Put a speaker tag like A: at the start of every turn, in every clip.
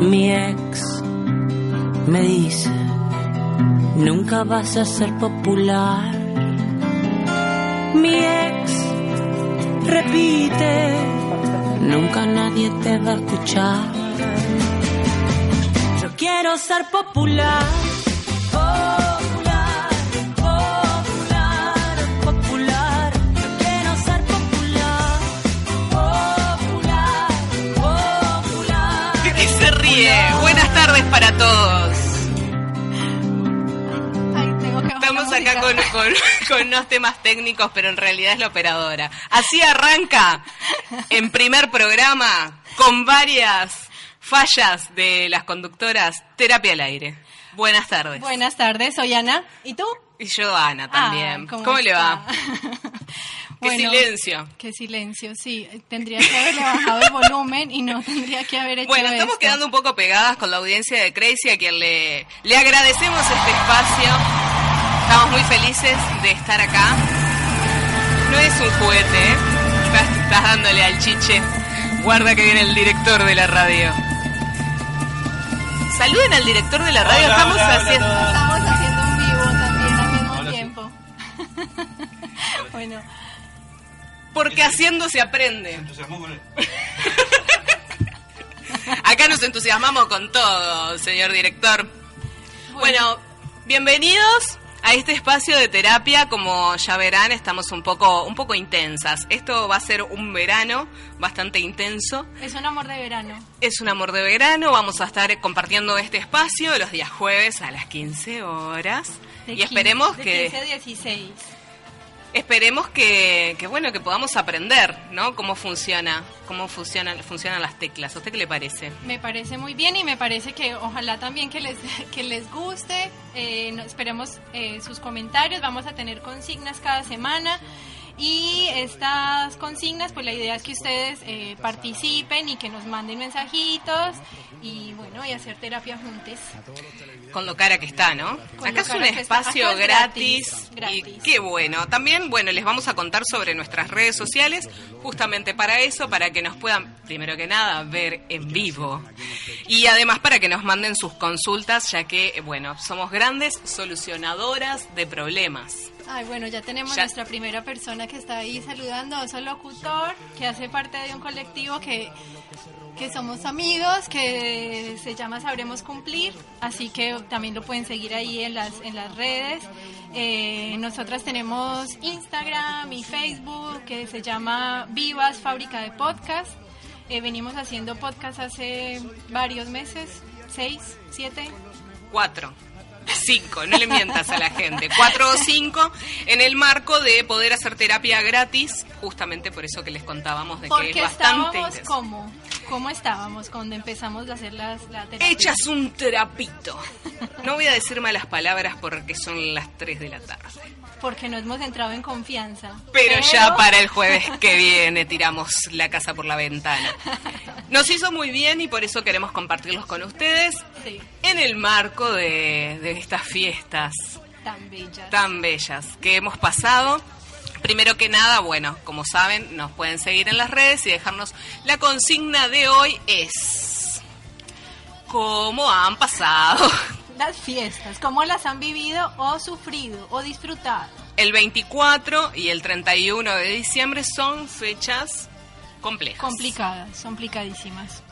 A: Mi ex me dice, nunca vas a ser popular. Mi ex repite, nunca nadie te va a escuchar. Yo quiero ser popular.
B: Tardes para todos.
C: Ay, tengo que bajar
B: Estamos acá con, con, con unos temas técnicos, pero en realidad es la operadora. Así arranca en primer programa con varias fallas de las conductoras Terapia al Aire. Buenas tardes.
C: Buenas tardes, soy Ana. ¿Y tú?
B: Y yo, Ana, también.
C: Ah,
B: ¿Cómo, le va? Qué
C: Bueno,
B: silencio.
C: Qué silencio, sí. Tendría que haberle bajado el volumen y no tendría que haber hecho
B: Bueno, estamos
C: esto.
B: quedando un poco pegadas con la audiencia de Crazy, a quien le, le agradecemos este espacio. Estamos muy felices de estar acá. No es un juguete, ¿eh? Estás, estás dándole al chiche. Guarda que viene el director de la radio. Saluden al director de la radio.
D: Hola,
B: estamos
D: hola, hola a
B: haciendo.
C: Estamos haciendo un vivo también al mismo
D: Hola, sí.
C: tiempo. bueno,
B: Porque haciendo se aprende.
D: entusiasmó con él.
B: Acá nos entusiasmamos con todo, señor director. Bueno, bienvenidos a este espacio de terapia. Como ya verán, estamos un poco, un poco intensas. Esto va a ser un verano bastante intenso.
C: es un amor de verano.
B: Es un amor de verano. Vamos a estar compartiendo este espacio los días jueves a las 15 horas.
C: De
B: y esperemos
C: 15
B: que...
C: De 15 a 16.
B: Esperemos que, que, bueno que podamos aprender, ¿no? Cómo funciona, cómo funcionan, funcionan las teclas. ¿A usted qué le parece?
C: Me parece muy bien y me parece que ojalá también que les, que les guste. Eh, esperemos eh, sus comentarios. Vamos a tener consignas cada semana. Y estas consignas, pues la idea es que ustedes eh, participen y que nos manden mensajitos y bueno, y hacer terapia juntos.
B: Con lo cara que está, ¿no?
C: Con
B: Acá es un
C: está.
B: espacio gratis,
C: gratis,
B: y qué bueno. También, bueno, les vamos a contar sobre nuestras redes sociales, justamente para eso, para que nos puedan, primero que nada, ver en vivo. Y además para que nos manden sus consultas, ya que, bueno, somos grandes solucionadoras de problemas.
C: Ay, bueno, ya tenemos
B: Ya.
C: nuestra primera persona que está ahí saludando, es un locutor que hace parte de un colectivo que, que somos amigos, que se llama Sabremos Cumplir, así que también lo pueden seguir ahí en las, en las redes. Eh, nosotras tenemos Instagram y Facebook que se llama Vivas Fábrica de Podcast. Eh, venimos haciendo podcast hace varios meses, seis, siete,
B: Cuatro. Cinco, no le mientas a la gente. Cuatro o cinco en el marco de poder hacer terapia gratis, justamente por eso que les contábamos de que
C: Porque
B: es bastante
C: estábamos como, ¿cómo estábamos cuando empezamos a hacer las, la terapia?
B: Echas un trapito. No voy a decir malas palabras porque son las 3 de la tarde.
C: Porque nos hemos entrado en confianza.
B: Pero ya para el jueves que viene tiramos la casa por la ventana. Nos hizo muy bien y por eso queremos compartirlos con ustedes
C: Sí,
B: en el marco de, de estas fiestas
C: tan bellas.
B: tan bellas que hemos pasado. Primero que nada, bueno, como saben, nos pueden seguir en las redes y dejarnos la consigna de hoy es ¿Cómo han pasado?
C: Las fiestas, ¿cómo las han vivido o sufrido o disfrutado?
B: El 24 y el 31 de diciembre son fechas complejas.
C: Complicadas, complicadísimas.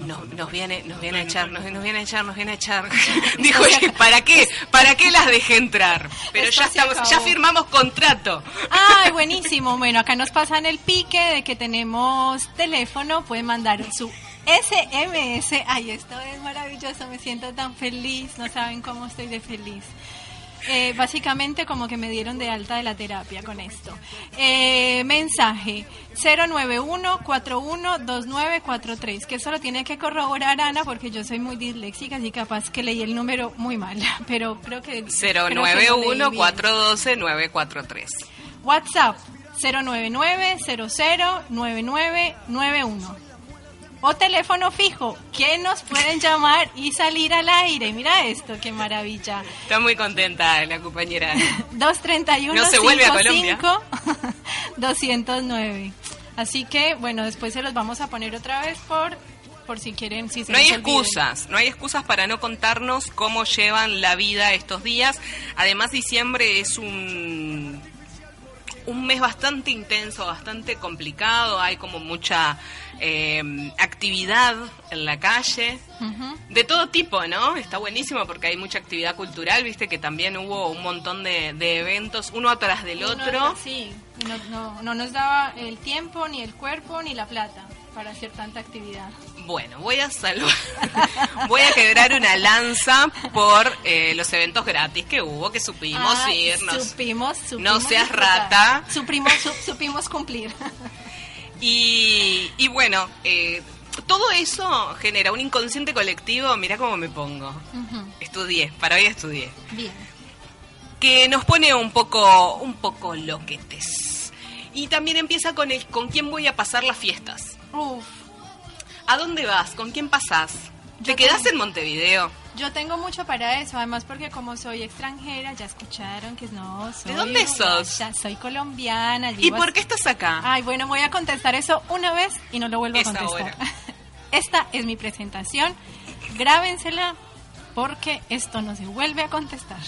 B: No, nos viene, nos viene a echar, nos, nos viene a echar, nos viene a echar. Dijo, ¿para qué? ¿Para qué las dejé entrar? Pero ya estamos, ya firmamos contrato.
C: Ay, buenísimo. Bueno, acá nos pasan el pique de que tenemos teléfono. Pueden mandar su SMS. Ay, esto es maravilloso. Me siento tan feliz. No saben cómo estoy de feliz. Eh, básicamente como que me dieron de alta de la terapia con esto. Eh, mensaje 091-412943, que eso lo tiene que corroborar Ana porque yo soy muy disléxica y capaz que leí el número muy mal, pero creo que...
B: 091-412-943.
C: WhatsApp 099-009991. O teléfono fijo, que nos pueden llamar y salir al aire. Mira esto, qué maravilla.
B: Está muy contenta la compañera.
C: 231
B: No se vuelve a Colombia.
C: 209. Así que, bueno, después se los vamos a poner otra vez por por si quieren, si se
B: No hay excusas, no hay excusas para no contarnos cómo llevan la vida estos días. Además, diciembre es un, un mes bastante intenso, bastante complicado. Hay como mucha eh, actividad en la calle. De todo tipo, ¿no? Está buenísimo porque hay mucha actividad cultural, viste que también hubo un montón de, de eventos, uno atrás del otro.
C: sí, no, no, no nos daba el tiempo, ni el cuerpo, ni la plata para hacer tanta actividad.
B: Bueno, voy a salvar, voy a quebrar una lanza por eh, los eventos gratis que hubo, que supimos
C: Ah,
B: irnos.
C: Supimos, supimos
B: No seas rata.
C: Suprimos, su- supimos cumplir.
B: Y, y bueno, eh, todo eso genera un inconsciente colectivo, mira cómo me pongo. Estudié, para hoy estudié.
C: Bien.
B: que nos pone un poco un poco loquetes. Y también empieza con el con quién voy a pasar las fiestas.
C: Uf,
B: ¿A dónde vas? ¿Con quién pasás? ¿Te quedás en Montevideo?
C: yo tengo mucho para eso, además porque como soy extranjera, ya escucharon que no soy.
B: ¿De dónde sos?
C: uruguaya, Soy colombiana.
B: ¿Y por qué estás acá?
C: Ay, bueno, voy a contestar eso una vez y no lo vuelvo a
B: Es
C: contestar. Esta es mi presentación. Grábensela porque esto no se vuelve a contestar.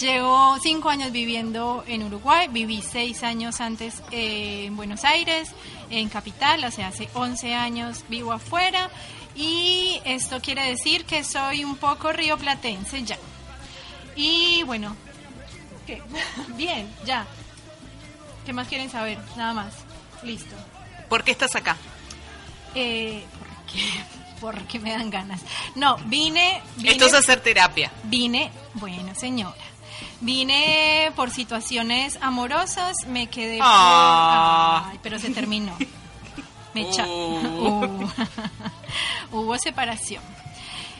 C: Llevo cinco años viviendo en Uruguay, viví seis años antes eh, en Buenos Aires, en Capital, o sea, hace 11 años vivo afuera y esto quiere decir que soy un poco rioplatense ya. Y bueno, ¿qué? bien, ya. ¿Qué más quieren saber? Nada más. Listo.
B: ¿Por qué estás acá?
C: Eh, ¿Por qué? Porque me dan ganas. No, vine... vine
B: Esto es hacer terapia.
C: Vine, bueno señora, vine por situaciones amorosas, me quedé por...
B: Ah.
C: Ay, pero se terminó. Me echa...
B: Uh.
C: Uh. Hubo separación.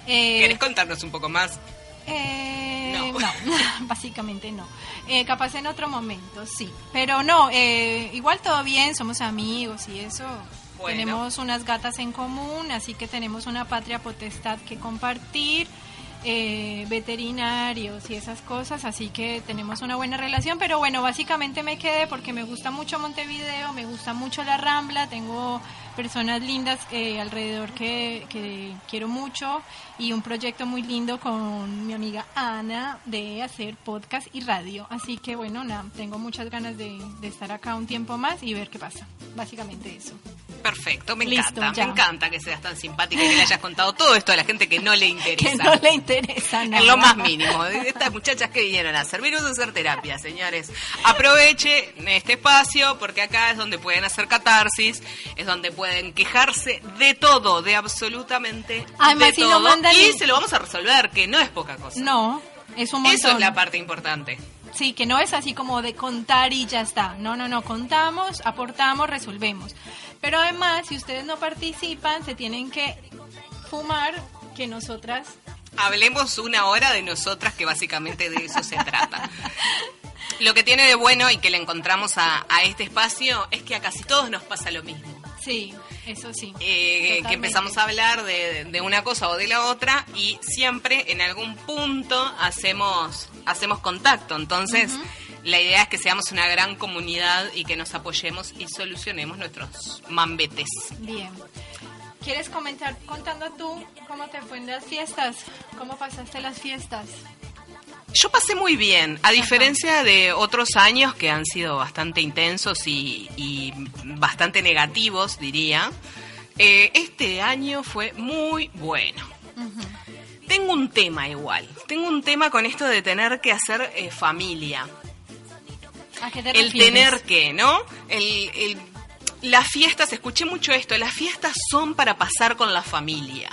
C: Eh,
B: ¿Querés contarnos un poco más?
C: eh,
B: No.
C: no. básicamente no. Eh, capaz en otro momento, sí. Pero no, eh, igual todo bien, somos amigos y eso.
B: Bueno.
C: Tenemos unas gatas en común, así que tenemos una patria potestad que compartir, eh, veterinarios y esas cosas, así que tenemos una buena relación. Pero bueno, básicamente me quedé porque me gusta mucho Montevideo, me gusta mucho la Rambla, tengo personas lindas eh, alrededor que, que quiero mucho y un proyecto muy lindo con mi amiga Ana de hacer podcast y radio. Así que bueno, nada, tengo muchas ganas de, de estar acá un tiempo más y ver qué pasa. Básicamente eso.
B: Perfecto, me
C: Listo,
B: encanta.
C: ya.
B: Me encanta que seas tan simpática y que le hayas contado todo esto a la gente que no le interesa.
C: Que no le interesa nada.
B: En lo más mínimo. Estas muchachas que vinieron a servirnos a hacer terapia, señores. Aproveche este espacio porque acá es donde pueden hacer catarsis, es donde pueden quejarse de todo, de absolutamente
C: Además,
B: de
C: si
B: todo.
C: mandan
B: y se lo vamos a resolver, que no es poca cosa.
C: No, es un montón.
B: Eso es la parte importante.
C: Sí, que no es así como de contar y ya está. No, no, no, contamos, aportamos, resolvemos. Pero además, si ustedes no participan, se tienen que fumar que nosotras...
B: Hablemos una hora de nosotras, que básicamente de eso se trata. Lo que tiene de bueno y que le encontramos a, a este espacio es que a casi todos nos pasa lo mismo.
C: Sí, eso sí.
B: Eh, que empezamos a hablar de, de una cosa o de la otra y siempre en algún punto hacemos, hacemos contacto. Entonces, la idea es que seamos una gran comunidad y que nos apoyemos y solucionemos nuestros mambetes.
C: Bien. ¿Quieres comentar contando tú cómo te fue en las fiestas? ¿Cómo pasaste las fiestas?
B: Yo pasé muy bien, a diferencia de otros años que han sido bastante intensos y, y bastante negativos, diría. eh, este año fue muy bueno. Tengo un tema igual, tengo un tema con esto de tener que hacer eh, familia.
C: ¿A qué te
B: El
C: refieres?
B: tener que, ¿no? El, el- las fiestas, escuché mucho esto, las fiestas son para pasar con la familia.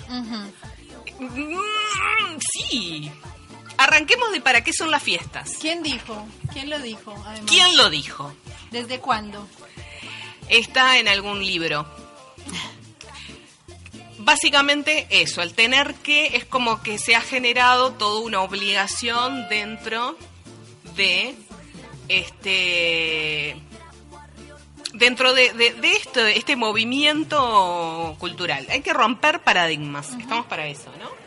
B: Mm, sí, Arranquemos de para qué son las fiestas.
C: ¿Quién dijo? ¿Quién lo dijo? Además?
B: ¿Quién lo dijo?
C: ¿Desde cuándo?
B: Está en algún libro. Básicamente eso, el tener que es como que se ha generado toda una obligación dentro de este dentro de, de, de esto, este movimiento cultural. Hay que romper paradigmas. Estamos para eso, ¿no?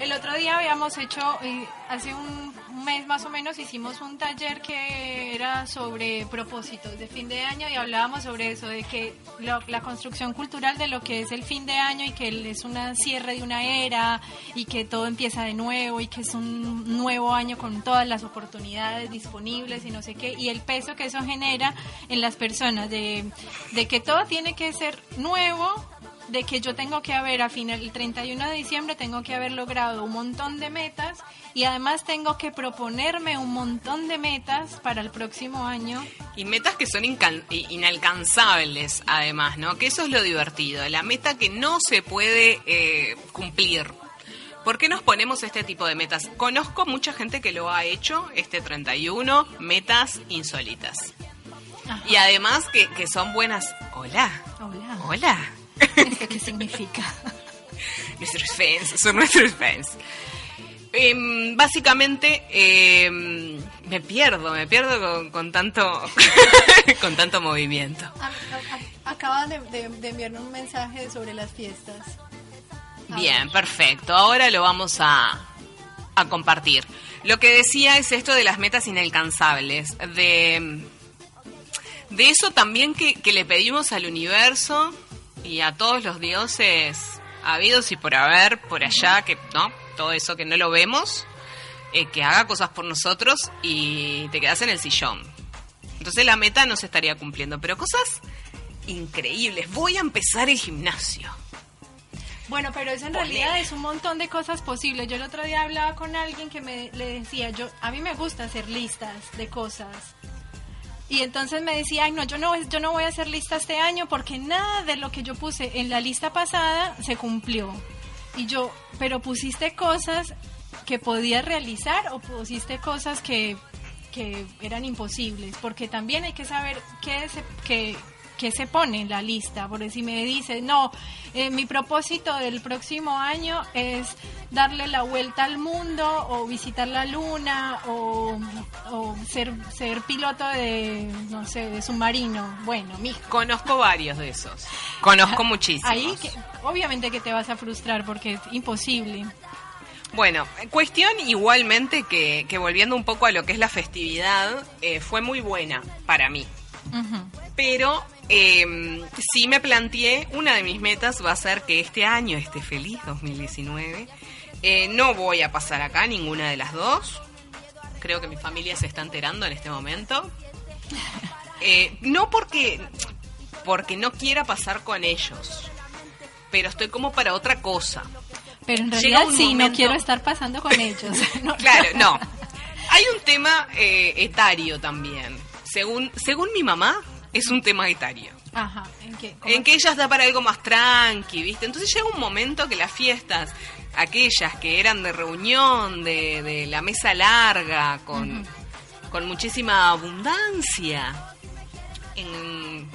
C: El otro día habíamos hecho, eh, hace un mes más o menos, hicimos un taller que era sobre propósitos de fin de año y hablábamos sobre eso, de que lo- la construcción cultural de lo que es el fin de año y que es una cierre de una era y que todo empieza de nuevo y que es un nuevo año con todas las oportunidades disponibles y no sé qué, y el peso que eso genera en las personas, de, de que todo tiene que ser nuevo de que yo tengo que haber a final el 31 de diciembre tengo que haber logrado un montón de metas y además tengo que proponerme un montón de metas para el próximo año.
B: Y metas que son inalcanzables, además, ¿no? Que eso es lo divertido. La meta que no se puede eh, cumplir. ¿Por qué nos ponemos este tipo de metas? Conozco mucha gente que lo ha hecho, este 31, metas insólitas.
C: Ajá.
B: Y además que, que son buenas. Hola.
C: Hola.
B: Hola.
C: ¿Esto qué significa?
B: nuestros fans, son nuestros fans. Em, básicamente em, me pierdo, me pierdo con, con tanto con tanto movimiento.
C: A- a- a- Acaban de, de- de enviarme un mensaje sobre las fiestas. A
B: Bien,
C: ver.
B: perfecto. Ahora lo vamos a, a compartir. Lo que decía es esto de las metas inalcanzables, de, de eso también que, que le pedimos al universo y a todos los dioses habidos y por haber, por allá, que no, todo eso que no lo vemos, eh, que haga cosas por nosotros y te quedas en el sillón. Entonces la meta no se estaría cumpliendo, pero cosas increíbles. Voy a empezar el gimnasio.
C: Bueno, pero eso en realidad es un montón de cosas posibles. Yo el otro día hablaba con alguien que me le decía, yo a mí me gusta hacer listas de cosas. Y entonces me decía, ay, no, yo no, yo no voy a hacer lista este año porque nada de lo que yo puse en la lista pasada se cumplió. Y yo, pero pusiste cosas que podías realizar o pusiste cosas que, que eran imposibles, porque también hay que saber qué se, qué, qué se pone en la lista, porque si me dices, no, eh, mi propósito del próximo año es darle la vuelta al mundo o visitar la luna o, o ser, ser piloto de, no sé, de submarino, bueno, mijo.
B: Conozco varios de esos. Conozco muchísimos.
C: Ahí que- obviamente que te vas a frustrar porque es imposible.
B: Bueno, cuestión igualmente que, que volviendo un poco a lo que es la festividad, eh, fue muy buena para mí. Pero eh, sí me planteé, una de mis metas va a ser que este año esté feliz, 2019. Eh, no voy a pasar acá ninguna de las dos. Creo que mi familia se está enterando en este momento. Eh, no porque, porque no quiera pasar con ellos, pero estoy como para otra cosa.
C: Pero en realidad sí, no quiero estar pasando con ellos. No,
B: Claro, no. Hay un tema eh, etario también. Según, según mi mamá, es un tema etario.
C: Ajá, ¿en qué? ¿Cómo
B: En que ella está para algo más tranqui, ¿viste? Entonces llega un momento que las fiestas, aquellas que eran de reunión, de, de la mesa larga, con, con muchísima abundancia, en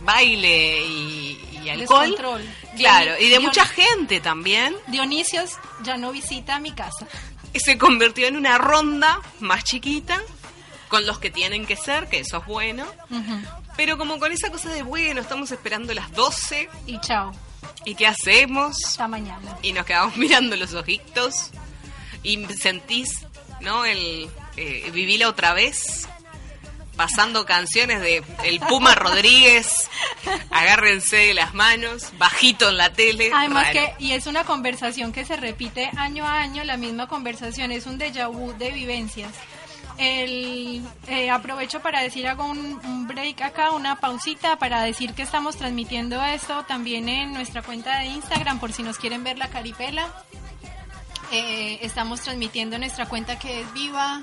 B: baile y, y alcohol.
C: Descontrol.
B: Claro, y de mucha gente también.
C: Dionisios ya no visita mi casa.
B: se convirtió en una ronda más chiquita con los que tienen que ser, que eso es bueno, pero como con esa cosa de bueno, estamos esperando las 12
C: Y chao,
B: y qué hacemos
C: hasta mañana.
B: y nos quedamos mirando los ojitos y sentís, ¿no? El eh, vivila otra vez pasando canciones de el Puma Rodríguez, agárrense de las manos, bajito en la tele.
C: Además
B: raro.
C: que, y es una conversación que se repite año a año, la misma conversación, es un déjà vu de vivencias. El, eh, aprovecho para decir, hago un, un break acá, una pausita para decir que estamos transmitiendo esto también en nuestra cuenta de Instagram por si nos quieren ver la caripela. Eh, estamos transmitiendo nuestra cuenta que es Viva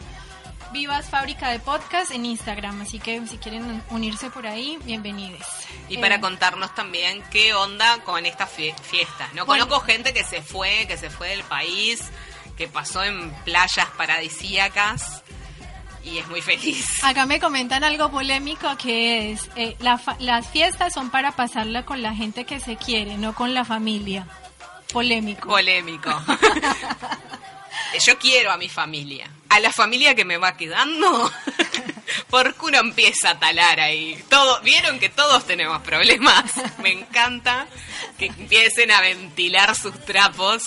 C: Vivas Fábrica de Podcast en Instagram, así que si quieren unirse por ahí, bienvenidos.
B: Y para
C: Eh,
B: contarnos también qué onda con estas fie- fiestas. No
C: Bueno.
B: conozco gente que se fue, que se fue del país, que pasó en playas paradisíacas y es muy feliz.
C: Acá me comentan algo polémico que es, eh, la fa- las fiestas son para pasarla con la gente que se quiere, no con la familia. Polémico.
B: Polémico. Yo quiero a mi familia. A la familia que me va quedando, porque uno empieza a talar ahí. Todo, Vieron que todos tenemos problemas. Me encanta que empiecen a ventilar sus trapos.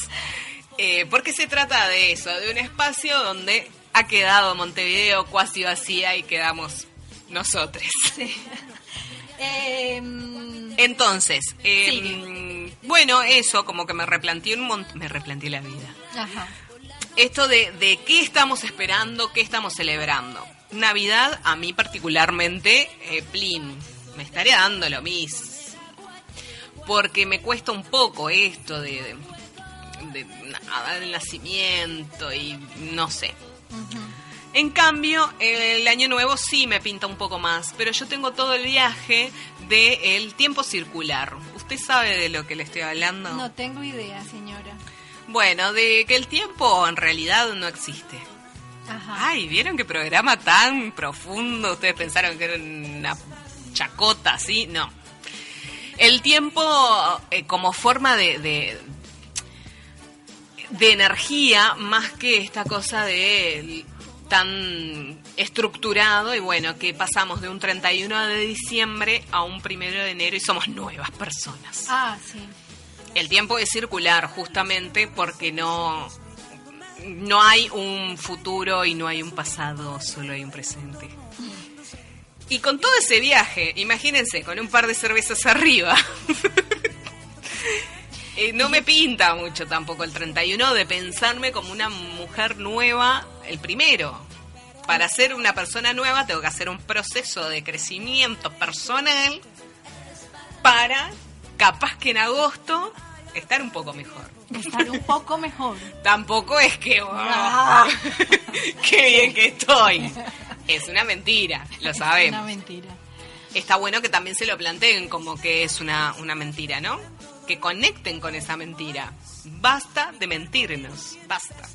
B: eh, porque se trata de eso, de un espacio donde ha quedado Montevideo cuasi vacía y quedamos nosotros.
C: Eh, mm,
B: Entonces, eh,
C: Sigue.
B: bueno, eso como que me replanteé un montón, me replanteé la vida.
C: ajá.
B: Esto de, de qué estamos esperando, qué estamos celebrando. Navidad, a mí particularmente, eh, plin, me estaré dando lo mismo. Porque me cuesta un poco esto de, de, de nacimiento y no sé. En cambio, el año nuevo sí me pinta un poco más, pero yo tengo todo el viaje del tiempo circular. ¿Usted sabe de lo que le estoy hablando?
C: No tengo idea, señora.
B: Bueno, de que el tiempo en realidad no existe.
C: Ajá.
B: Ay, ¿vieron qué programa tan profundo? Ustedes pensaron que era una chacota, ¿sí? No. El tiempo eh, como forma de, de, de energía, más que esta cosa de tan estructurado y bueno, que pasamos de un 31 de diciembre a un primero de enero y somos nuevas personas.
C: Ah, sí.
B: El tiempo es circular justamente porque no, no hay un futuro y no hay un pasado, solo hay un presente. Y con todo ese viaje, imagínense, con un par de cervezas arriba. eh, no me pinta mucho tampoco el 31 de pensarme como una mujer nueva el primero. Para ser una persona nueva tengo que hacer un proceso de crecimiento personal para, capaz que en agosto, estar un poco mejor.
C: Estar un poco mejor.
B: Tampoco es que, oh,
C: Ah.
B: qué bien que estoy. Es una mentira, lo
C: Una
B: sabemos.
C: mentira.
B: Está bueno que también se lo planteen como que es una, una mentira, ¿no? Que conecten con esa mentira. Basta de mentirnos, basta.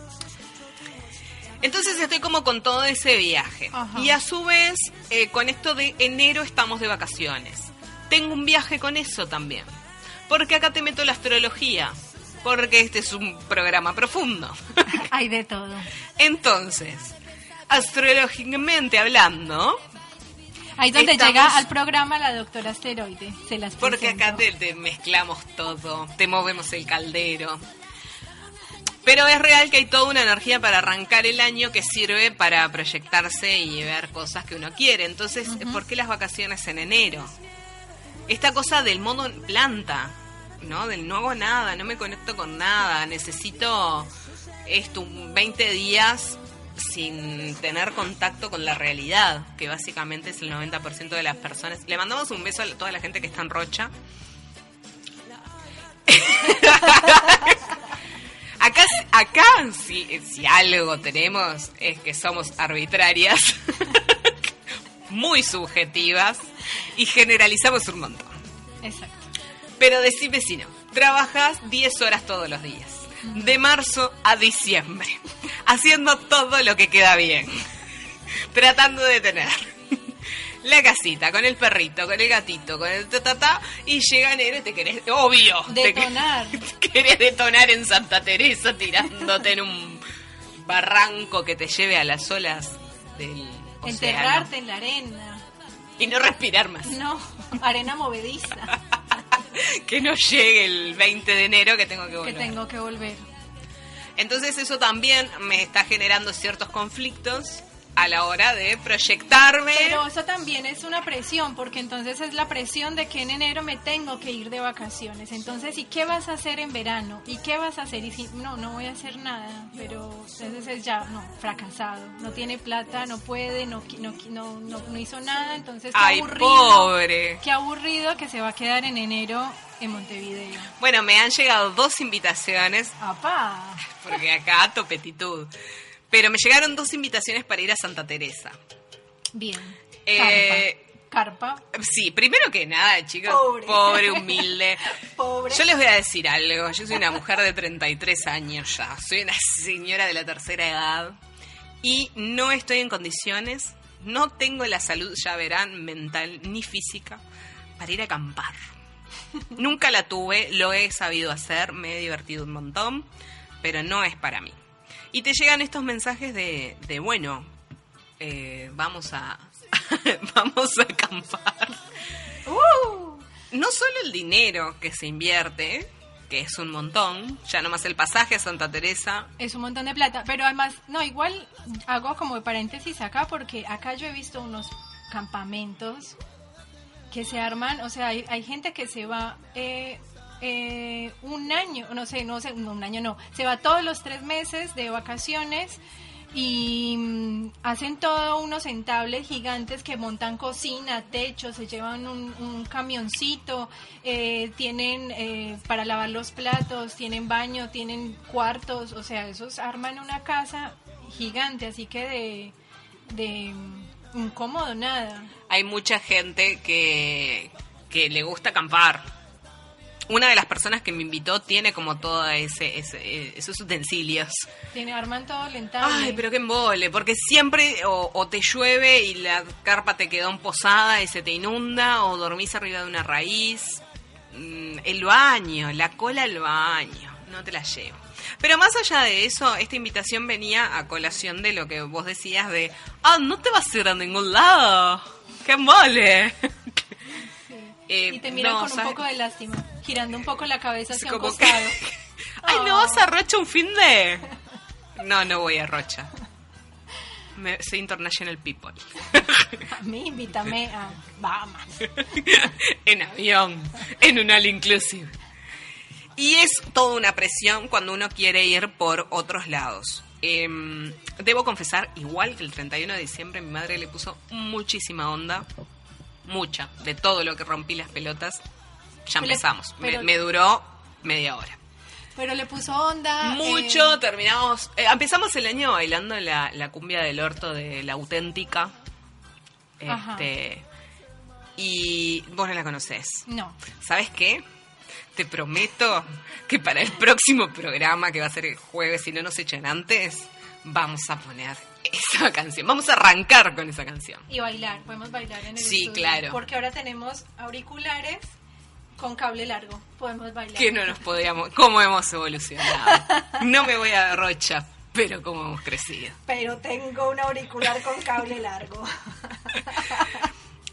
B: Entonces estoy como con todo ese viaje.
C: Ajá.
B: Y a su vez, eh, con esto de enero estamos de vacaciones. Tengo un viaje con eso también. Porque acá te meto la astrología. Porque este es un programa profundo.
C: Hay de todo.
B: Entonces, astrológicamente hablando,
C: Ahí donde
B: Estamos-
C: llega al programa la doctora Asteroide. Se las
B: porque acá te, te mezclamos todo, te movemos el caldero. Pero es real que hay toda una energía para arrancar el año que sirve para proyectarse y ver cosas que uno quiere. Entonces, ¿por qué las vacaciones en enero? Esta cosa del modo planta, ¿no? Del no hago nada, no me conecto con nada, necesito esto, un 20 días sin tener contacto con la realidad, que básicamente es el 90% de las personas. Le mandamos un beso a toda la gente que está en Rocha. Acá, acá si, si algo tenemos es que somos arbitrarias, muy subjetivas y generalizamos un montón.
C: Exacto.
B: Pero decime si no, trabajas 10 horas todos los días, de marzo a diciembre, haciendo todo lo que queda bien, tratando de tener la casita, con el perrito, con el gatito, con el tatatá, y llega enero y te querés, obvio, te que-
C: Detonar.
B: te querés detonar en Santa Teresa tirándote en un barranco que te lleve a las olas del océano.
C: Enterrarte en la arena.
B: Y no respirar más.
C: No, arena movediza.
B: que no llegue el 20 de enero que tengo que
C: que
B: volver.
C: tengo que volver.
B: Entonces eso también me está generando ciertos conflictos a la hora de proyectarme.
C: Pero eso también es una presión, porque entonces es la presión de que en enero me tengo que ir de vacaciones. Entonces, ¿y qué vas a hacer en verano? ¿Y qué vas a hacer? Y si, no, no voy a hacer nada, pero entonces es ya, no, fracasado. No tiene plata, no puede, no, no, no, no hizo nada, entonces qué
B: Ay,
C: aburrido.
B: pobre.
C: Qué aburrido que se va a quedar en enero en Montevideo.
B: Bueno, me han llegado dos invitaciones,
C: ¡Apá!
B: porque acá topetitud. Pero me llegaron dos invitaciones para ir a Santa Teresa.
C: Bien.
B: Eh,
C: carpa.
B: Sí, primero que nada, chicos,
C: Pobre.
B: pobre, humilde.
C: Pobre.
B: Yo les voy a decir algo. Yo soy una mujer de 33 años ya. Soy una señora de la tercera edad. Y no estoy en condiciones, no tengo la salud, ya verán, mental ni física, para ir a acampar. Nunca la tuve, lo he sabido hacer, me he divertido un montón, pero no es para mí. Y te llegan estos mensajes de, de bueno, eh, vamos a vamos a acampar.
C: ¡Uh!
B: No solo el dinero que se invierte, que es un montón, ya nomás el pasaje a Santa Teresa.
C: Es un montón de plata, pero además, no, igual hago como paréntesis acá porque acá yo he visto unos campamentos que se arman, o sea, hay, hay gente que se va eh, eh, un año, no sé, no sé, no, un año no, se va todos los tres meses de vacaciones y mm, hacen todos unos entables gigantes que montan cocina, techo, se llevan un, un camioncito, eh, tienen eh, para lavar los platos, tienen baño, tienen cuartos, o sea, esos arman una casa gigante, así que de, de mm, incómodo nada.
B: Hay mucha gente que, que le gusta acampar. Una de las personas que me invitó tiene como todos ese, ese, esos utensilios.
C: Tiene, arman todo lentable.
B: Ay, pero qué embole, porque siempre o, o te llueve y la carpa te quedó posada y se te inunda, o dormís arriba de una raíz. Mm, El baño, la cola al baño, no te la llevo. Pero más allá de eso, esta invitación venía a colación de lo que vos decías de, ah, no te vas a ir a ningún lado, qué mole. Eh,
C: y te miran
B: no,
C: con un poco de lástima, girando un poco la cabeza hacia un costado.
B: Ay, ¿no vas a Rocha un fin de...? No, no voy a Rocha. Me- soy International People.
C: A mí invítame a Bahamas.
B: en avión, en un all inclusive. Y es toda una presión cuando uno quiere ir por otros lados. Em, debo confesar, igual que el 31 de diciembre, mi madre le puso muchísima onda, mucha, de todo lo que rompí las pelotas. Ya empezamos. Me-
C: pero-
B: me, duró media hora.
C: Pero le puso onda.
B: Mucho,
C: eh,
B: terminamos. eh, empezamos el año bailando la, la cumbia del orto de la auténtica. Este, y vos no la conocés.
C: no.
B: ¿Sabes qué? Te prometo que para el próximo programa, que va a ser el jueves, si no nos echan antes, vamos a poner esa canción. Vamos a arrancar con esa canción.
C: Y bailar, podemos bailar en el
B: Sí,
C: estudio.
B: claro.
C: Porque ahora tenemos auriculares con cable largo. Podemos bailar.
B: Que no nos podríamos... ¿Cómo hemos evolucionado? No me voy a Rocha, pero cómo hemos crecido.
C: Pero tengo un auricular con cable largo.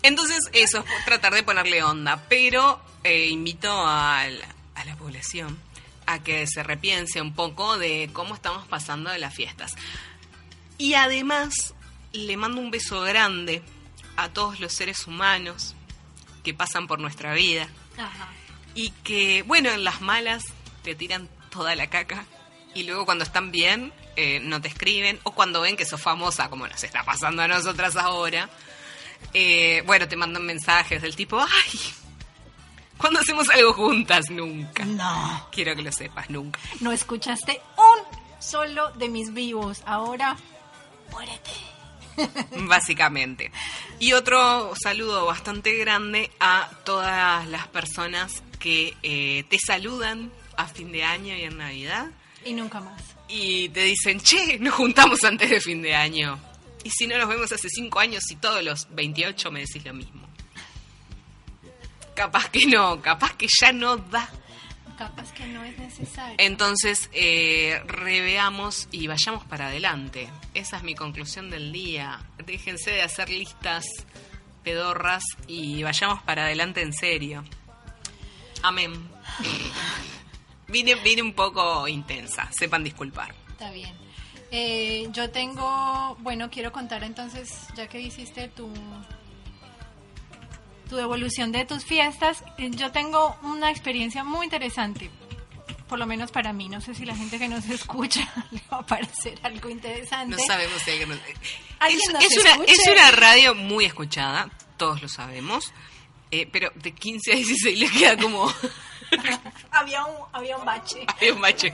B: Entonces, eso, es tratar de ponerle onda. Pero eh, invito a la, a la población a que se repiense un poco de cómo estamos pasando de las fiestas. Y además, le mando un beso grande a todos los seres humanos que pasan por nuestra vida
C: Ajá.
B: y que, bueno, en las malas te tiran toda la caca y luego cuando están bien eh, no te escriben o cuando ven que sos famosa, como nos está pasando a nosotras ahora, eh, bueno, te mandan mensajes del tipo, ay, cuando hacemos algo juntas? Nunca.
C: No.
B: Quiero que lo sepas, nunca.
C: No escuchaste un solo de mis vivos. Ahora, muérete.
B: básicamente. Y otro saludo bastante grande a todas las personas que eh, te saludan a fin de año y en Navidad
C: Y nunca más.
B: y te dicen, che, nos juntamos antes de fin de año. Y si no nos vemos hace cinco años y todos los 28 me decís lo mismo. Capaz que no, capaz que ya no da.
C: Capaz que no es necesario.
B: Entonces, eh, reveamos y vayamos para adelante. Esa es mi conclusión del día. Déjense de hacer listas pedorras y vayamos para adelante en serio. Amén. Vine, vine un poco intensa, sepan disculpar.
C: Está bien. Eh, yo tengo, bueno, quiero contar entonces, ya que hiciste tu tu devolución de tus fiestas, eh, yo tengo una experiencia muy interesante, por lo menos para mí. No sé si la gente que nos escucha le va a parecer algo interesante.
B: No sabemos si alguien nos-
C: ¿Alguien
B: Es,
C: nos
B: es una,
C: escuche?
B: es una radio muy escuchada, todos lo sabemos. eh, pero de 15 a 16 le queda como
C: había un había un bache.
B: hay un bache.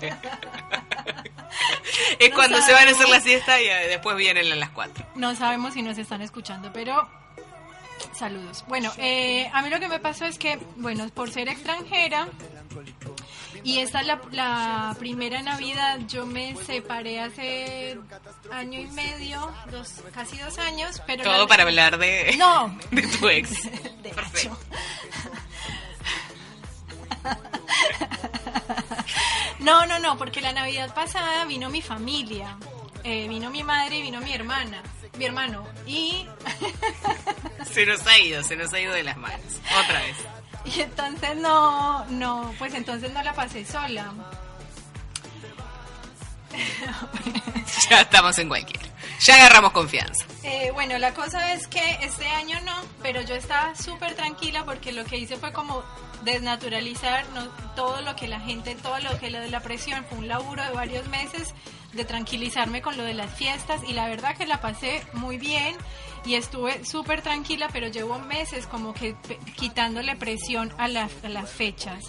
B: es
C: No
B: cuando se van a hacer la siesta y eh, después vienen a las 4.
C: No sabemos si nos están escuchando, pero Saludos. Bueno, eh, a mí lo que me pasó es que, bueno, por ser extranjera, y esta es la, la primera Navidad, yo me separé hace año y medio, dos, casi dos años, pero...
B: Todo
C: la-
B: para hablar de,
C: No.
B: de tu ex.
C: De. No, no, no, porque la Navidad pasada vino mi familia. Eh, vino mi madre y vino mi hermana, mi hermano. Y,
B: Se nos ha ido, se nos ha ido de las manos. Otra vez.
C: y entonces no, no, pues entonces no la pasé sola.
B: Ya estamos en cualquiera. Ya agarramos confianza.
C: Eh, bueno, la cosa es que este año no, pero yo estaba súper tranquila porque lo que hice fue como desnaturalizar no, todo lo que la gente, todo lo que lo de la presión, fue un laburo de varios meses de tranquilizarme con lo de las fiestas y la verdad que la pasé muy bien y estuve súper tranquila, pero llevo meses como que quitándole presión a, las fechas.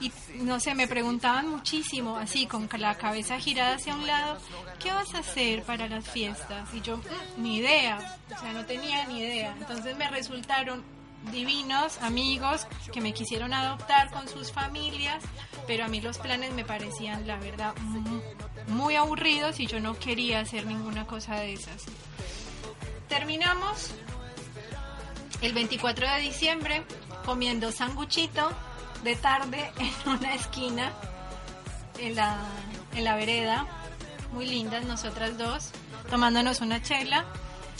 C: Y no sé, me preguntaban muchísimo, así con la cabeza girada hacia un lado, ¿qué vas a hacer para las fiestas? Y yo, "Mm, ni idea, o sea, no tenía ni idea. Entonces me resultaron divinos amigos que me quisieron adoptar con sus familias, pero a mí los planes me parecían, la verdad, mu- muy aburridos y yo no quería hacer ninguna cosa de esas. Terminamos el 24 de diciembre comiendo sanguchito de tarde en una esquina en la, en la vereda, muy lindas nosotras dos, tomándonos una chela.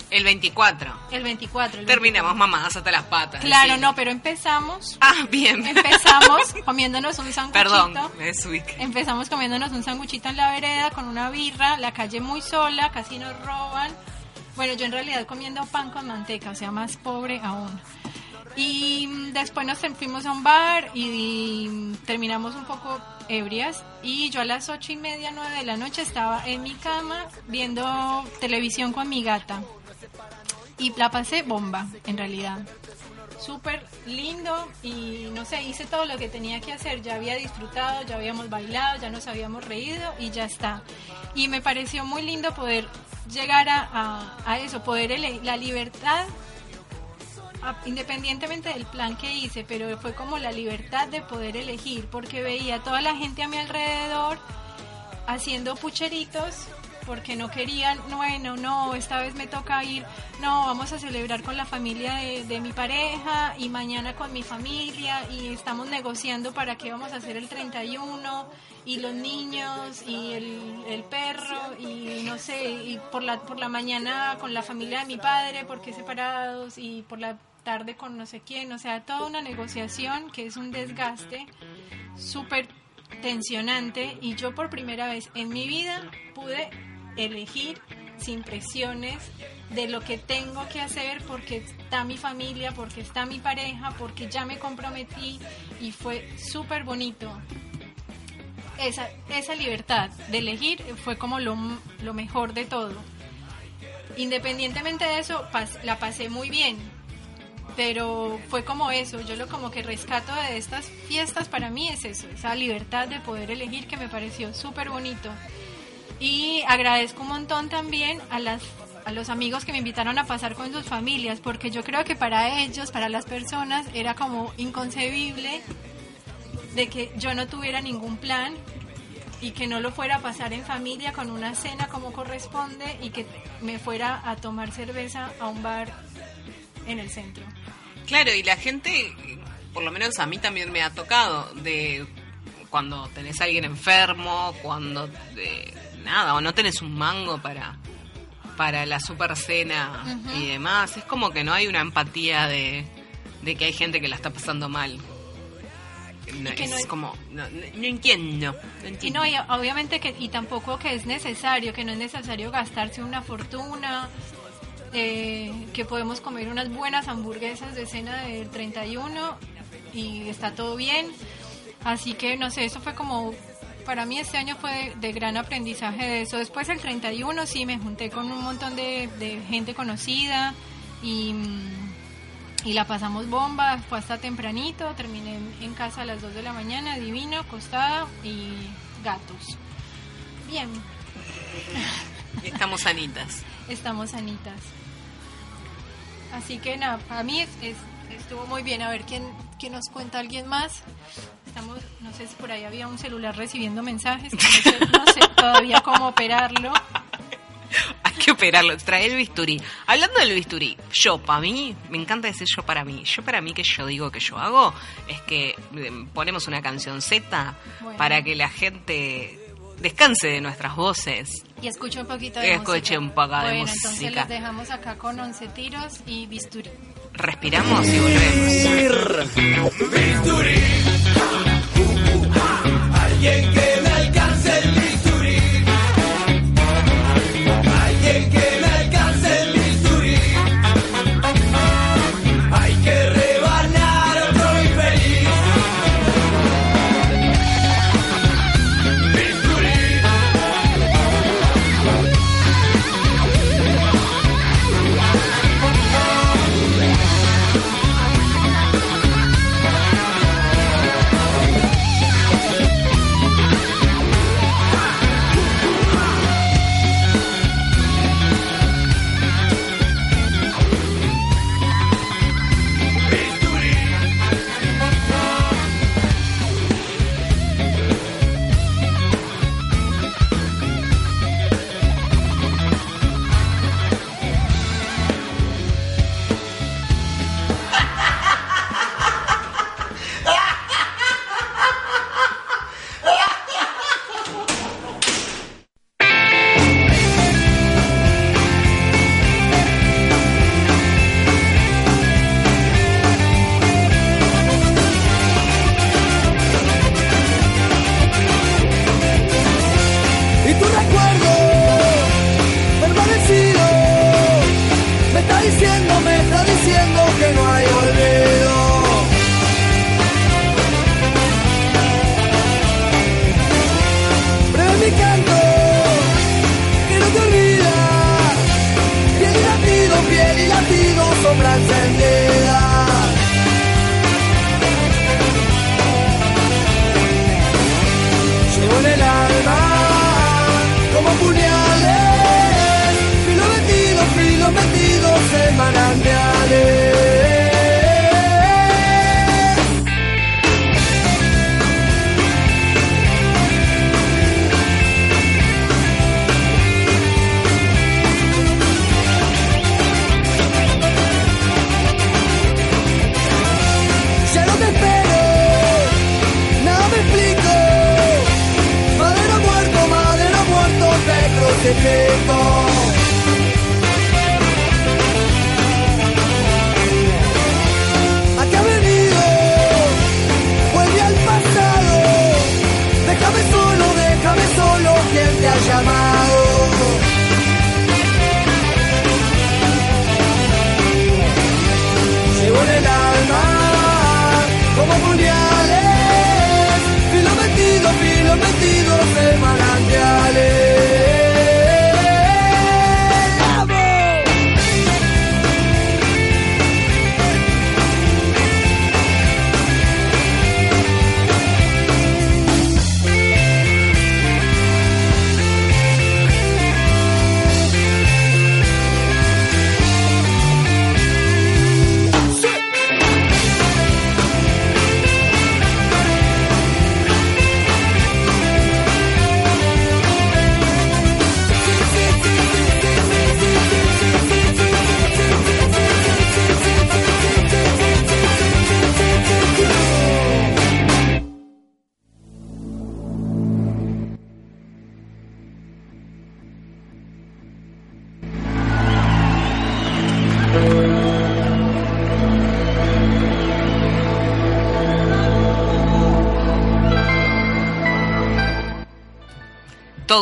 B: El 24.
C: El 24. el
B: Terminamos mamadas hasta las patas.
C: Claro,
B: sí.
C: no, pero empezamos,
B: Ah, bien.
C: empezamos comiéndonos un sanguchito.
B: Perdón.
C: Empezamos comiéndonos un sanguchito en la vereda con una birra, la calle muy sola, casi nos roban. Bueno, yo en realidad comiendo pan con manteca, o sea, más pobre aún. Y después nos fuimos a un bar y, mm, terminamos un poco ebrias. Y yo a las ocho y media, nueve de la noche estaba en mi cama viendo televisión con mi gata. Y la pasé bomba, en realidad súper lindo y no sé, hice todo lo que tenía que hacer, ya había disfrutado, ya habíamos bailado, ya nos habíamos reído y ya está. Y me pareció muy lindo poder llegar a, a- eso, poder ele- la libertad, independientemente del plan que hice, pero fue como la libertad de poder elegir, porque veía a toda la gente a mi alrededor haciendo pucheritos porque no querían, bueno, no, esta vez me toca ir, no, vamos a celebrar con la familia de, de mi pareja y mañana con mi familia y estamos negociando para qué vamos a hacer el 31 y los niños y el, el perro y no sé, y por la, por la mañana con la familia de mi padre porque separados y por la tarde con no sé quién, o sea, toda una negociación que es un desgaste súper tensionante y yo por primera vez en mi vida pude elegir sin presiones de lo que tengo que hacer porque está mi familia, porque está mi pareja, porque ya me comprometí y fue súper bonito. Esa, esa libertad de elegir fue como lo, lo mejor de todo. Independientemente de eso, la pasé muy bien, pero fue como eso, yo lo como que rescato de estas fiestas para mí es eso, esa libertad de poder elegir que me pareció súper bonito. Y agradezco un montón también a las a los amigos que me invitaron a pasar con sus familias, porque yo creo que para ellos, para las personas, era como inconcebible de que yo no tuviera ningún plan y que no lo fuera a pasar en familia con una cena como corresponde y que me fuera a tomar cerveza a un bar en el centro.
B: Claro, y la gente, por lo menos a mí también me ha tocado, de cuando tenés a alguien enfermo, cuando de, nada, o no tenés un mango para para la super cena y demás, es como que no hay una empatía de, de que hay gente que la está pasando mal. No,
C: que
B: es
C: no hay-
B: como, no, no- no entiendo.
C: Y
B: entiendo.
C: no, y obviamente que, y tampoco que es necesario, que no es necesario gastarse una fortuna, eh, que podemos comer unas buenas hamburguesas de cena del 31 y está todo bien. Así que no sé, eso fue como, para mí este año fue de, de gran aprendizaje de eso. Después el 31 sí me junté con un montón de, de gente conocida y, mm, y la pasamos bomba, fue hasta tempranito, terminé en, casa a las 2 de la mañana, divino, acostada y gatos. Bien,
B: Estamos sanitas.
C: estamos sanitas. Así que nada, a mí es, es- estuvo muy bien. A ver quién, quién nos cuenta alguien más. Estamos, no sé si por ahí había un celular recibiendo mensajes. No sé, no sé todavía cómo operarlo.
B: Hay que operarlo, trae el bisturí. Hablando del bisturí, yo para mí, me encanta decir yo para mí. Yo para mí que yo digo que yo hago es que eh, ponemos una canción Z
C: Bueno.
B: para que la gente descanse de nuestras voces.
C: Y escuche un poquito de
B: Y escuche
C: música.
B: un poco de
C: bueno, entonces
B: música.
C: les dejamos acá con 11 tiros y bisturí.
B: Respiramos y volvemos.
D: Alguien que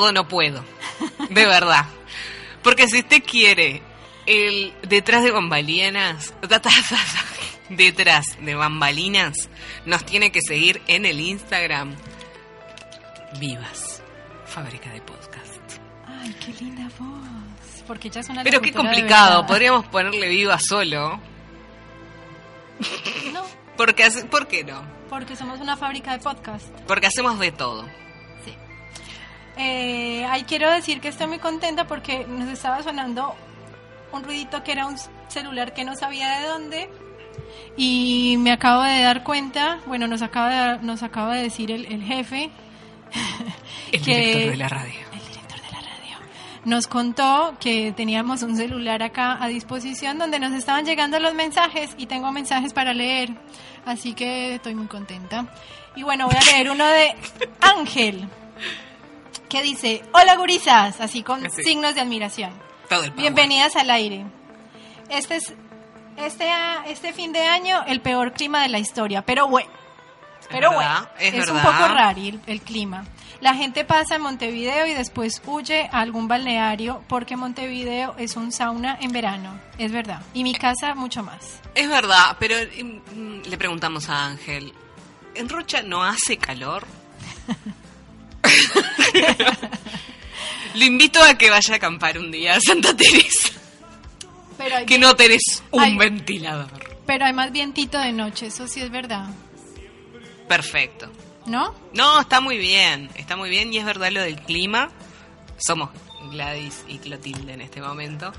B: Todo no puedo. De verdad. Porque si usted quiere el detrás de bambalinas, detrás de bambalinas, nos tiene que seguir en el Instagram. Vivas, fábrica de podcast.
C: Ay, qué linda voz. Porque es una
B: Pero qué complicado, podríamos ponerle viva solo.
C: No,
B: Porque, ¿Por qué no?
C: porque somos una fábrica de podcast.
B: Porque hacemos de todo.
C: Eh, ahí quiero decir que estoy muy contenta porque nos estaba sonando un ruidito que era un celular que no sabía de dónde y me acabo de dar cuenta, bueno, nos acaba de, nos acaba de decir el, el jefe
B: El
C: que-
B: director de la radio.
C: el director de la radio, nos contó que teníamos un celular acá a disposición donde nos estaban llegando los mensajes y tengo mensajes para leer, así que estoy muy contenta. Y bueno, voy a leer uno de Ángel, que dice, hola gurisas, así con
B: Sí.
C: signos de admiración.
B: Todo el.
C: Bienvenidas al aire. Este es este, este fin de año el peor clima de la historia, pero bueno. Pero
B: verdad,
C: bueno,
B: es
C: un
B: verdad.
C: poco raro el, el clima. La gente pasa en Montevideo y después huye a algún balneario porque Montevideo es un sauna en verano, es verdad. Y mi casa mucho más.
B: Es verdad, pero mm, le preguntamos a Ángel, ¿en Rocha no hace calor? Lo invito a que vaya a acampar un día a Santa Teresa,
C: Pero
B: que no tenés un ventilador.
C: pero hay más vientito de noche, eso sí es verdad.
B: Perfecto.
C: ¿No?
B: No, está muy bien, está muy bien y es verdad lo del clima. Somos Gladys y Clotilde en este momento.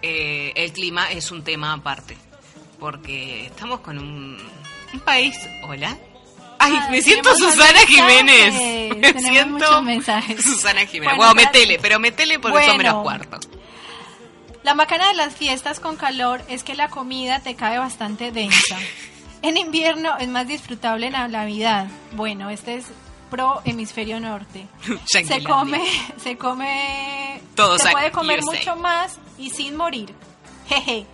B: Eh, el clima es un tema aparte, porque estamos con un, un país... Hola. Ay,
C: Ah,
B: me siento Susana Jiménez. Me
C: tenemos
B: siento
C: mensajes.
B: Susana Jiménez.
C: Bueno, gracias.
B: metele, pero metele porque son
C: Bueno.
B: menos cuartos.
C: La macana de las fiestas con calor es que la comida te cae bastante densa. En invierno es más disfrutable la Navidad. Bueno, este es pro hemisferio norte. Se come, se come,
B: Todos
C: se puede comer
B: USA.
C: mucho más y sin morir. Jeje.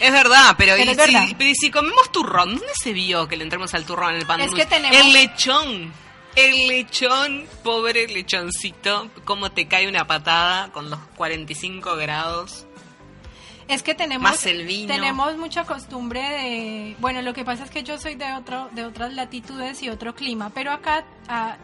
B: Es verdad, pero,
C: Pero
B: y,
C: es verdad.
B: Si, pero si comemos turrón, ¿dónde se vio que le entremos al turrón en el pan
C: Es que tenemos-
B: El lechón. El lechón, pobre lechoncito, cómo te cae una patada con los 45 grados.
C: Es que tenemos
B: Más el vino.
C: tenemos mucha costumbre de, bueno, lo que pasa es que yo soy de otro de otras latitudes y otro clima, pero acá ah,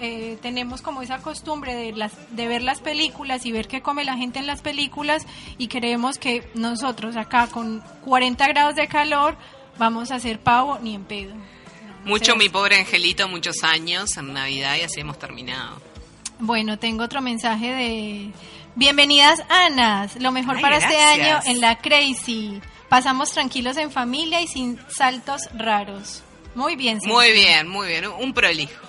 C: eh, tenemos como esa costumbre de las de ver las películas y ver qué come la gente en las películas y creemos que nosotros acá con 40 grados de calor vamos a hacer pavo ni en pedo. No,
B: Mucho mi pobre angelito, muchos años en Navidad y así hemos terminado.
C: Bueno, tengo otro mensaje de Bienvenidas Anas, lo mejor
B: Ay,
C: para este año en la Crazy. Pasamos tranquilos en familia y sin saltos raros. Muy bien. Sergio.
B: Muy bien, muy bien, un prolijo.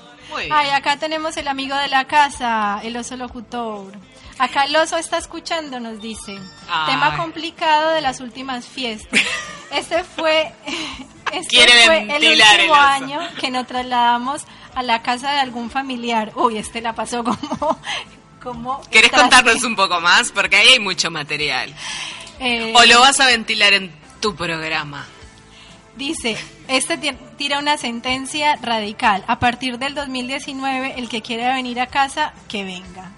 C: Ay, acá tenemos el amigo de la casa, el oso locutor. Acá el oso está escuchando, nos dice.
B: Ay.
C: Tema complicado de las últimas fiestas. Este fue, este fue el último año que nos trasladamos a la casa de algún familiar. Uy, este la pasó como... como
B: ¿Querés contarnos un poco más? Porque ahí hay mucho material.
C: Eh,
B: ¿O lo vas a ventilar en tu programa?
C: Dice, este ti- tira una sentencia radical. A partir del 2019, el que quiera venir a casa, que venga.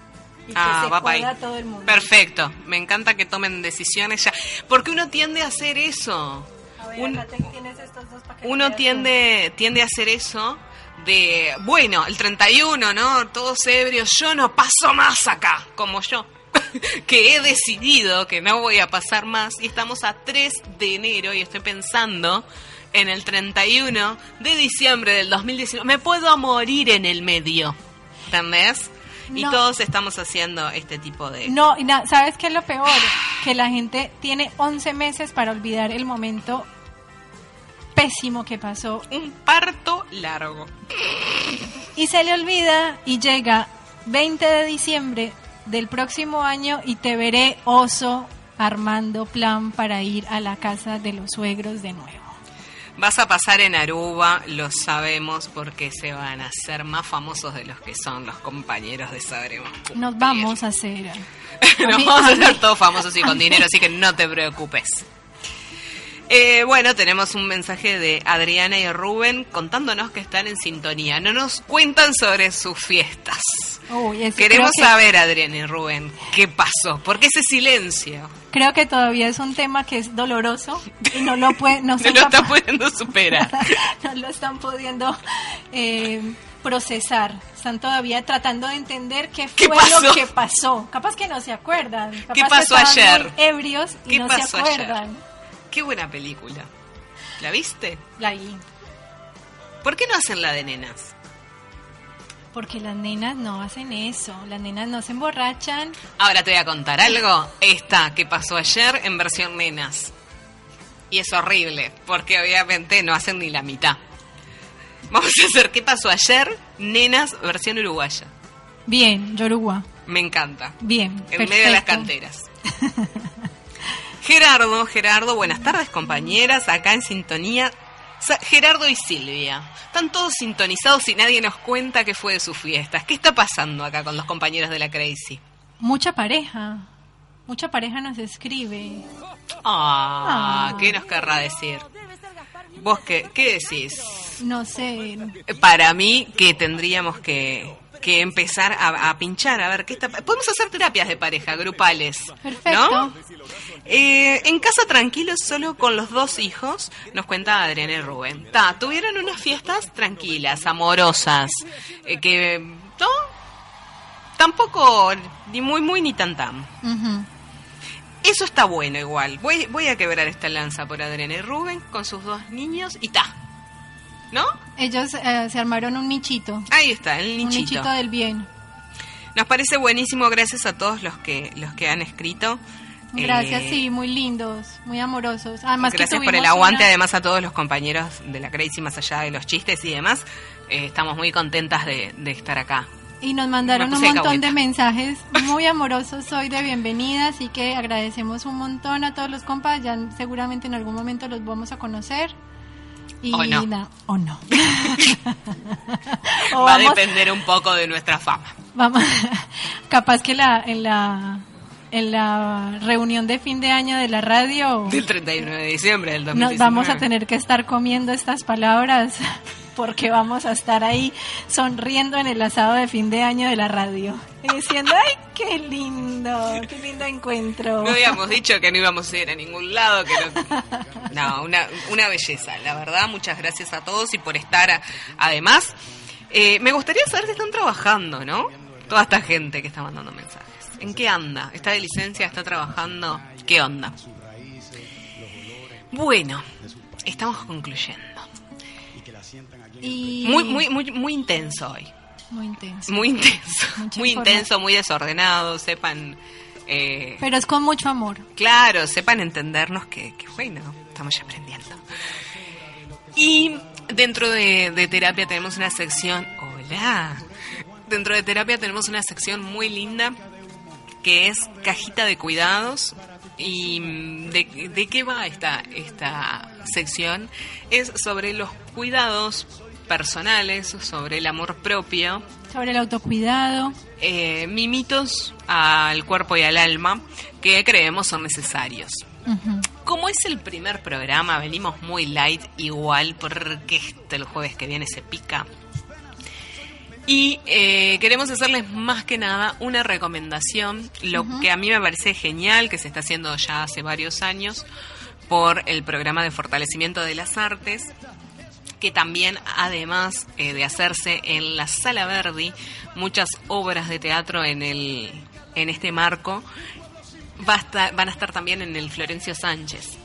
C: Y que
B: Ah,
C: se
B: pa' ahí.
C: joda todo el mundo.
B: Perfecto, me encanta que tomen decisiones ya. Porque uno tiende a hacer eso.
C: A ver,
B: Un-
C: acá te- tienes estos dos para que
B: uno tiende, tiende a hacer eso de, bueno, el 31, ¿no? Todos ebrios, yo no paso más acá, como yo. que he decidido que no voy a pasar más y estamos a 3 de enero y estoy pensando en el 31 de diciembre del 2019. Me puedo morir en el medio, ¿entendés? Y
C: No.
B: todos estamos haciendo este tipo de...
C: No, y na- ¿sabes qué es lo peor? Que la gente tiene 11 meses para olvidar el momento pésimo que pasó
B: Un parto largo.
C: y se le olvida y llega 20 de diciembre del próximo año y te veré oso armando plan para ir a la casa de los suegros de nuevo.
B: Vas a pasar en Aruba, lo sabemos, porque se van a hacer más famosos de los que son los compañeros de Sabremos. Cumplir.
C: Nos vamos a hacer.
B: Nos
C: mí-
B: vamos a
C: a
B: hacer todos famosos y con dinero, así que no te preocupes. Eh, bueno, tenemos un mensaje de Adriana y Rubén contándonos que están en sintonía. No nos cuentan sobre sus fiestas. Queremos
C: que-
B: saber, Adriana y Rubén, qué pasó. ¿Por qué ese silencio?
C: Creo que todavía es un tema que es doloroso y no lo puede, no,
B: No lo está
C: capa-
B: pudiendo superar.
C: no lo están pudiendo eh, procesar. Están todavía tratando de entender qué fue lo que pasó. Capaz que no se acuerdan. Capaz
B: ¿Qué
C: que
B: pasó
C: estaban
B: ayer?
C: muy ebrios y
B: ¿Qué
C: no se
B: ayer?
C: acuerdan.
B: Qué buena película. ¿La viste?
C: La vi.
B: ¿Por qué no hacen la de nenas?
C: Porque las nenas no hacen eso, las nenas no se emborrachan.
B: Ahora te voy a contar algo. Esta que pasó ayer en versión nenas. Y es horrible, porque obviamente no hacen ni la mitad. Vamos a hacer qué pasó ayer, nenas, versión uruguaya.
C: Bien, Yoruba.
B: Me encanta.
C: Bien.
B: En medio de las canteras. Gerardo, Gerardo, buenas tardes compañeras, acá en sintonía. Gerardo y Silvia, están todos sintonizados y nadie nos cuenta qué fue de sus fiestas. ¿Qué está pasando acá con los compañeros de la Crazy?
C: Mucha pareja. Mucha pareja nos escribe.
B: Ah,
C: Ah.
B: ¿qué nos querrá decir? ¿Vos qué, qué decís?
C: No sé.
B: Para mí que tendríamos que, que empezar a, a pinchar, a ver qué está... Podemos hacer terapias de pareja, grupales.
C: Perfecto.
B: ¿No? Eh, en casa tranquilos, solo con los dos hijos, nos cuenta Adriana y Rubén. Ta, tuvieron unas fiestas tranquilas, amorosas, eh, que... ¿No? Tampoco ni muy muy ni tan tan. Eso está bueno igual. Voy, voy a quebrar esta lanza por Adriana y Rubén con sus dos niños y ta. ¿No?
C: Ellos eh, se armaron un nichito.
B: Ahí está, el
C: Un
B: nichito.
C: nichito del bien.
B: Nos parece buenísimo, gracias a todos los que los que han escrito.
C: Gracias,
B: Eh,
C: sí, muy lindos, muy amorosos. Además que
B: gracias por el aguante,
C: una-
B: además a todos los compañeros de la Crazy, más allá de los chistes y demás. Eh, estamos muy contentas de, de estar acá.
C: Y nos mandaron un montón
B: cahueta.
C: de mensajes muy amorosos hoy de bienvenida, así que agradecemos un montón a todos los compas, ya seguramente en algún momento los vamos a conocer. Y
B: O no.
C: o no. O
B: Va a depender un poco de nuestra fama.
C: Vamos, capaz que la, en la en la reunión de fin de año de la radio
B: Del 31 de diciembre del 2019.
C: nos vamos a tener que estar comiendo estas palabras porque vamos a estar ahí sonriendo en el asado de fin de año de la radio y diciendo ay qué lindo qué lindo encuentro
B: No habíamos dicho que no íbamos a ir a ningún lado, que no... No, una, belleza, la verdad. Muchas gracias a todos y por estar. Además, eh, me gustaría saber si están trabajando, ¿no? Toda esta gente que está mandando mensajes. ¿En qué anda? ¿Está de licencia? ¿Está trabajando? ¿Qué onda? Bueno, estamos concluyendo.
C: Y
B: Muy, muy, muy, muy intenso hoy.
C: muy intenso
B: Muy intenso.
C: Mucha
B: Muy intenso, muy desordenado. Sepan. eh,
C: pero es con mucho amor
B: Claro, sepan entendernos que, que bueno, estamos ya aprendiendo. Y dentro de, de terapia tenemos una sección, hola, dentro de terapia tenemos una sección muy linda que es cajita de cuidados. ¿Y de, de qué va esta, esta sección? Es sobre los cuidados personales, sobre el amor propio,
C: sobre el autocuidado.
B: Eh, mimitos al cuerpo y al alma que creemos son necesarios. Como es el primer programa, venimos muy light igual porque este el jueves que viene se pica. Y eh, queremos hacerles más que nada una recomendación, lo que a mí me parece genial, que se está haciendo ya hace varios años por el programa de fortalecimiento de las artes, que también, además eh, de hacerse en la Sala Verdi, muchas obras de teatro en, el, en este marco, va a estar- van a estar también en el Florencio Sánchez,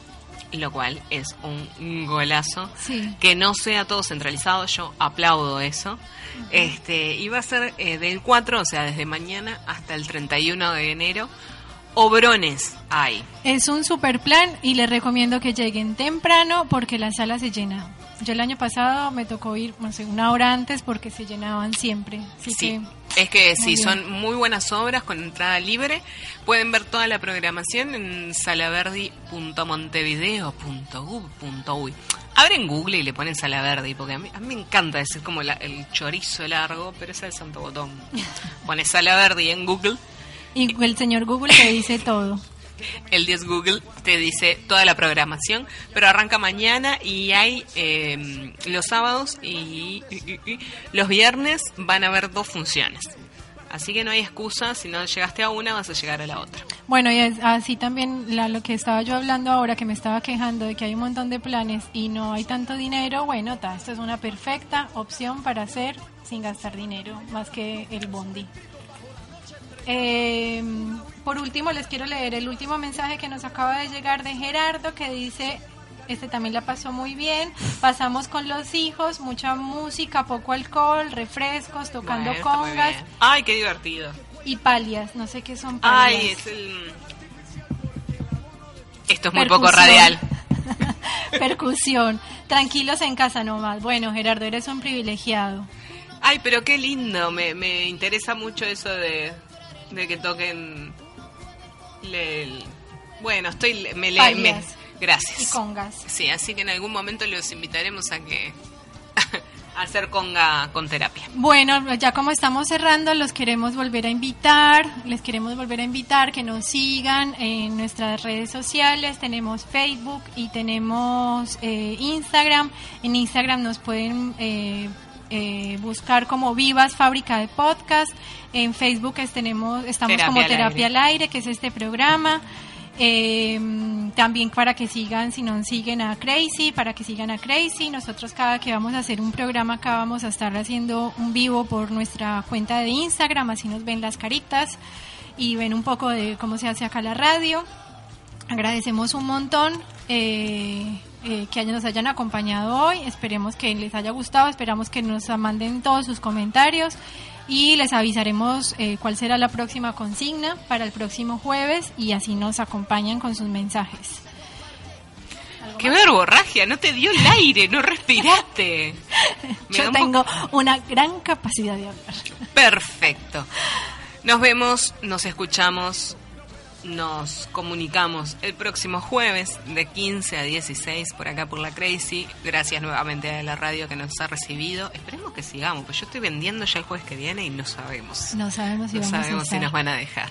B: lo cual es un golazo.
C: Sí.
B: Que no sea todo centralizado, yo aplaudo eso. este Y va a ser eh, del 4, o sea, desde mañana hasta el 31 de enero. Obrones hay.
C: Es un super plan y les recomiendo que lleguen temprano porque la sala se llena. Yo el año pasado me tocó ir, no sé, una hora antes porque se llenaban siempre. Así
B: Sí,
C: que
B: es que sí,
C: bien.
B: son muy buenas obras con entrada libre. Pueden ver toda la programación en salaverdi.montevideo.gov.uy. Abren Google y le ponen Salaverdi, porque a mí, a mí me encanta decir como la- el chorizo largo, pero es el santo botón. Pones Salaverdi en Google,
C: y el señor Google te dice todo.
B: el 10 Google te dice toda la programación, pero arranca mañana y hay eh, los sábados y, y- y- y los viernes van a haber dos funciones. Así que no hay excusa, si no llegaste a una vas a llegar a la otra.
C: Bueno, y es- así también la- lo que estaba yo hablando ahora, que me estaba quejando de que hay un montón de planes y no hay tanto dinero, bueno, ta, esto es una perfecta opción para hacer sin gastar dinero, más que el bondi. Eh, por último, les quiero leer el último mensaje que nos acaba de llegar de Gerardo, que dice, este también la pasó muy bien. Pasamos con los hijos, mucha música, poco alcohol, refrescos, tocando
B: Bueno,
C: congas.
B: Ay, qué divertido.
C: y palias. No sé qué son palias.
B: Ay, es el... Esto es muy poco
C: Percusión.
B: radial.
C: Percusión. Tranquilos en casa nomás. Bueno, Gerardo, eres un privilegiado.
B: Ay, pero qué lindo. Me, me interesa mucho eso de, de que toquen... le- el- bueno, estoy... Me, le- me- gracias.
C: Y congas.
B: Sí, así que en algún momento los invitaremos a que... a hacer conga con terapia.
C: Bueno, ya como estamos cerrando, los queremos volver a invitar, les queremos volver a invitar que nos sigan en nuestras redes sociales, tenemos Facebook y tenemos eh, Instagram. En Instagram nos pueden eh, eh, buscar como Vivas Fábrica de Podcast. En Facebook es- tenemos, estamos
B: Terapia
C: como
B: al
C: Terapia
B: Aire.
C: al Aire, que es este programa. Eh, también para que sigan, si no siguen a Crazy, para que sigan a Crazy. Nosotros cada que vamos a hacer un programa acá vamos a estar haciendo un vivo por nuestra cuenta de Instagram, así nos ven las caritas y ven un poco de cómo se hace acá la radio. Agradecemos un montón eh, eh, que nos hayan acompañado hoy. Esperemos que les haya gustado. Esperamos que nos manden todos sus comentarios y les avisaremos eh, cuál será la próxima consigna para el próximo jueves y así nos acompañan con sus mensajes.
B: ¡Qué verborragia! No te dio el aire, no respiraste. Me
C: Yo tengo una gran capacidad de hablar.
B: Perfecto. Nos vemos, nos escuchamos, nos comunicamos el próximo jueves de 15 a 16 por acá por la Crazy. Gracias nuevamente a la radio que nos ha recibido. Esperemos que sigamos, pues yo estoy vendiendo ya el jueves que viene y no sabemos.
C: No sabemos si
B: No
C: vamos a
B: sabemos si nos van a dejar.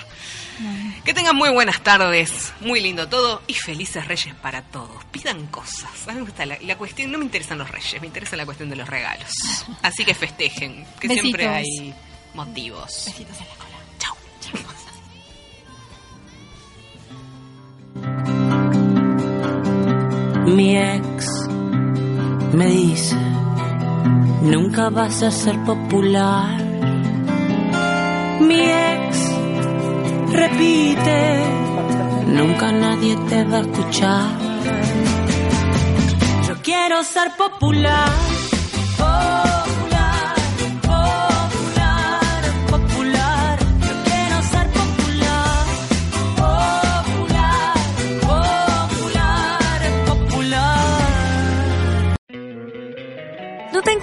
B: Que tengan muy buenas tardes, muy lindo todo y felices reyes para todos. Pidan cosas. A mí me gusta la, la cuestión, no me interesan los reyes, me interesa la cuestión de los regalos. Así que festejen, que siempre hay motivos.
C: Besitos en la cola.
A: Mi ex me dice, nunca vas a ser popular. Mi ex repite, nunca nadie te va a escuchar. Yo quiero ser popular.